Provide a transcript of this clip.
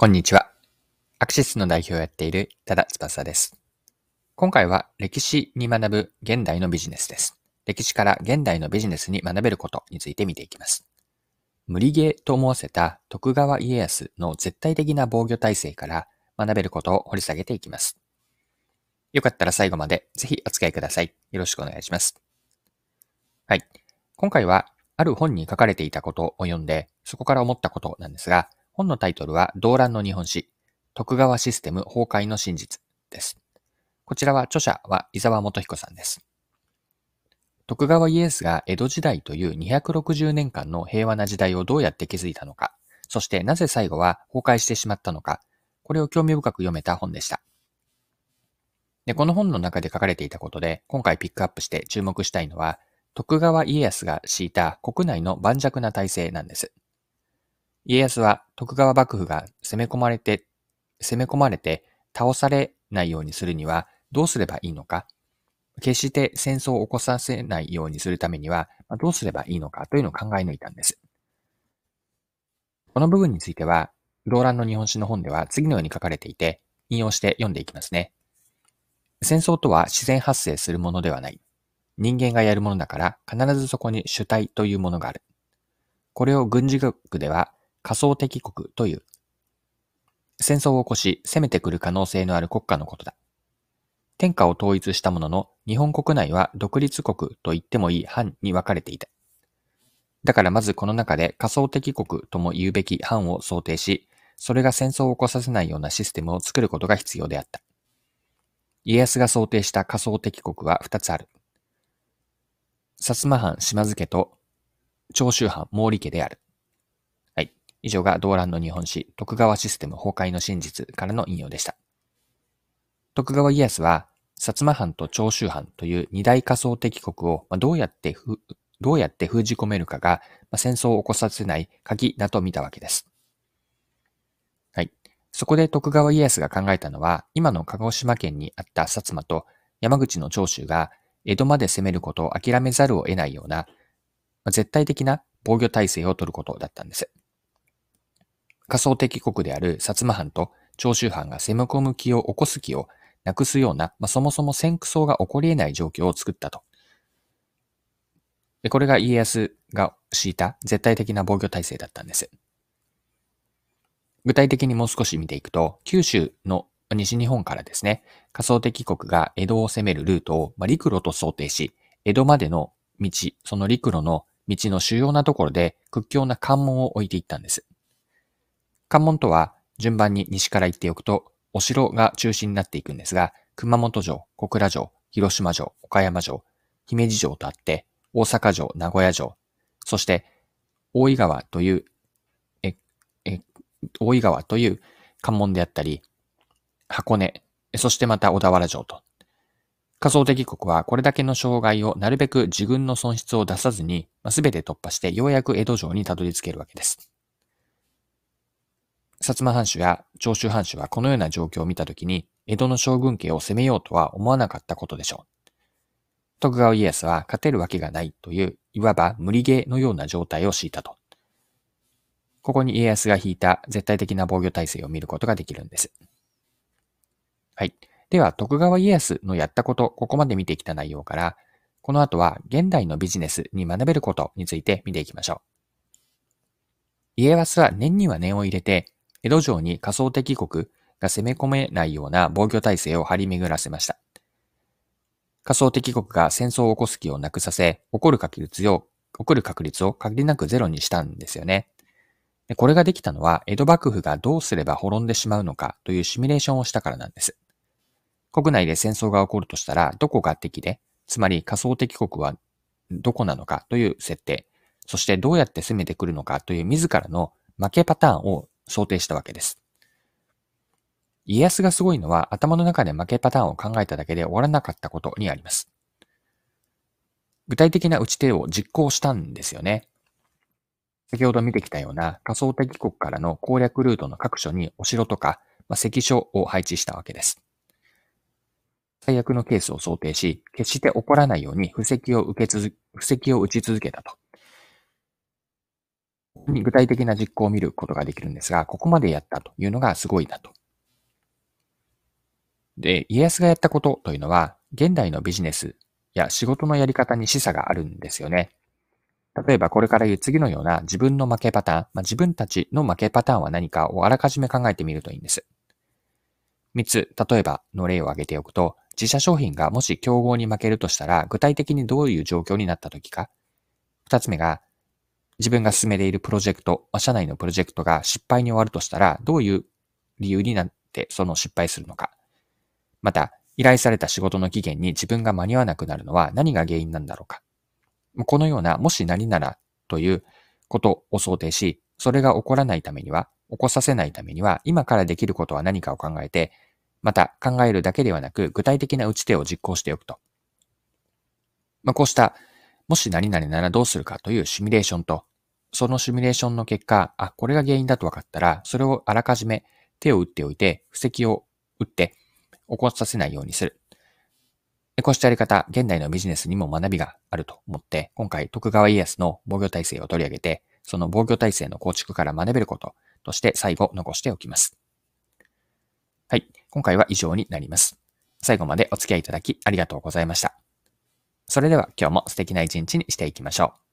こんにちは。アクシスの代表をやっている多田翼です。今回は歴史に学ぶ現代のビジネスです。歴史から現代のビジネスに学べることについて見ていきます。無理ゲーと思わせた徳川家康の絶対的な防御体制から学べることを掘り下げていきます。よかったら最後までぜひお付き合いください。よろしくお願いします。はい。今回はある本に書かれていたことを読んで、そこから思ったことなんですが、本のタイトルは、動乱の日本史、徳川システム崩壊の真実です。こちらは著者は伊沢元彦さんです。徳川家康が江戸時代という260年間の平和な時代をどうやって築いたのか、そしてなぜ最後は崩壊してしまったのか、これを興味深く読めた本でした。で、この本の中で書かれていたことで、今回ピックアップして注目したいのは、徳川家康が敷いた国内の盤石な体制なんです。家康は徳川幕府が攻め込まれて、攻め込まれて倒されないようにするにはどうすればいいのか、決して戦争を起こさせないようにするためにはどうすればいいのかというのを考え抜いたんです。この部分については、動乱の日本史の本では次のように書かれていて、引用して読んでいきますね。戦争とは自然発生するものではない。人間がやるものだから必ずそこに主体というものがある。これを軍事学では仮想敵国という。戦争を起こし攻めてくる可能性のある国家のことだ。天下を統一したものの日本国内は独立国と言ってもいい藩に分かれていた。だからまずこの中で仮想敵国とも言うべき藩を想定し、それが戦争を起こさせないようなシステムを作ることが必要であった。家康が想定した仮想敵国は二つある。薩摩藩島津家と長州藩毛利家である。以上が動乱の日本史、徳川システム崩壊の真実からの引用でした。徳川家康は、薩摩藩と長州藩という二大仮想敵国をどうやってどうやって封じ込めるかが戦争を起こさせない鍵だと見たわけです。はい。そこで徳川家康が考えたのは、今の鹿児島県にあった薩摩と山口の長州が江戸まで攻めることを諦めざるを得ないような、絶対的な防御体制を取ることだったんです。仮想敵国である薩摩藩と長州藩が攻め込む気を起こす気をなくすような、まあ、そもそも戦争が起こり得ない状況を作ったと。でこれが家康が敷いた絶対的な防御体制だったんです。具体的にもう少し見ていくと、九州の西日本からですね、仮想敵国が江戸を攻めるルートを、まあ、陸路と想定し、江戸までの道、その陸路の道の主要なところで屈強な関門を置いていったんです。関門とは順番に西から行っておくと、お城が中心になっていくんですが、熊本城、小倉城、広島城、岡山城、姫路城とあって、大阪城、名古屋城、そして大井川という、え、え、大井川という関門であったり、箱根、そしてまた小田原城と。仮想敵国はこれだけの障害をなるべく自軍の損失を出さずに、すべて突破してようやく江戸城にたどり着けるわけです。薩摩藩主や長州藩主はこのような状況を見たときに、江戸の将軍家を攻めようとは思わなかったことでしょう。徳川家康は勝てるわけがないという、いわば無理ゲーのような状態を敷いたと。ここに家康が引いた絶対的な防御体制を見ることができるんです。はい。では、徳川家康のやったこと、ここまで見てきた内容から、この後は現代のビジネスに学べることについて見ていきましょう。家康は年には年を入れて、江戸城に仮想敵国が攻め込めないような防御体制を張り巡らせました。仮想敵国が戦争を起こす気をなくさせ、起こる確率を、起こる確率を限りなくゼロにしたんですよね。これができたのは、江戸幕府がどうすれば滅んでしまうのかというシミュレーションをしたからなんです。国内で戦争が起こるとしたら、どこが敵で、つまり仮想敵国はどこなのかという設定、そしてどうやって攻めてくるのかという自らの負けパターンを想定したわけです。家康がすごいのは頭の中で負けパターンを考えただけで終わらなかったことにあります。具体的な打ち手を実行したんですよね。先ほど見てきたような仮想敵国からの攻略ルートの各所にお城とか、まあ、関所を配置したわけです。最悪のケースを想定し、決して起こらないように布石を受け続け、布石を打ち続けたと。に具体的な実行を見ることができるんですが、ここまでやったというのがすごいなと。で、家康がやったことというのは、現代のビジネスや仕事のやり方に示唆があるんですよね。例えばこれから言う次のような自分の負けパターン、まあ、自分たちの負けパターンは何かをあらかじめ考えてみるといいんです。3つ、例えばの例を挙げておくと、自社商品がもし競合に負けるとしたら、具体的にどういう状況になった時か。2つ目が、自分が進めているプロジェクト、社内のプロジェクトが失敗に終わるとしたら、どういう理由になってその失敗するのか。また、依頼された仕事の期限に自分が間に合わなくなるのは何が原因なんだろうか。このような、もし何ならということを想定し、それが起こらないためには、起こさせないためには、今からできることは何かを考えて、また考えるだけではなく、具体的な打ち手を実行しておくと。まあ、こうした、もし何々ならどうするかというシミュレーションと、そのシミュレーションの結果、あ、これが原因だと分かったら、それをあらかじめ手を打っておいて、布石を打って、起こさせないようにする。こうしたやり方、現代のビジネスにも学びがあると思って、今回徳川家康の防御体制を取り上げて、その防御体制の構築から学べることとして最後残しておきます。はい。今回は以上になります。最後までお付き合いいただきありがとうございました。それでは今日も素敵な一日にしていきましょう。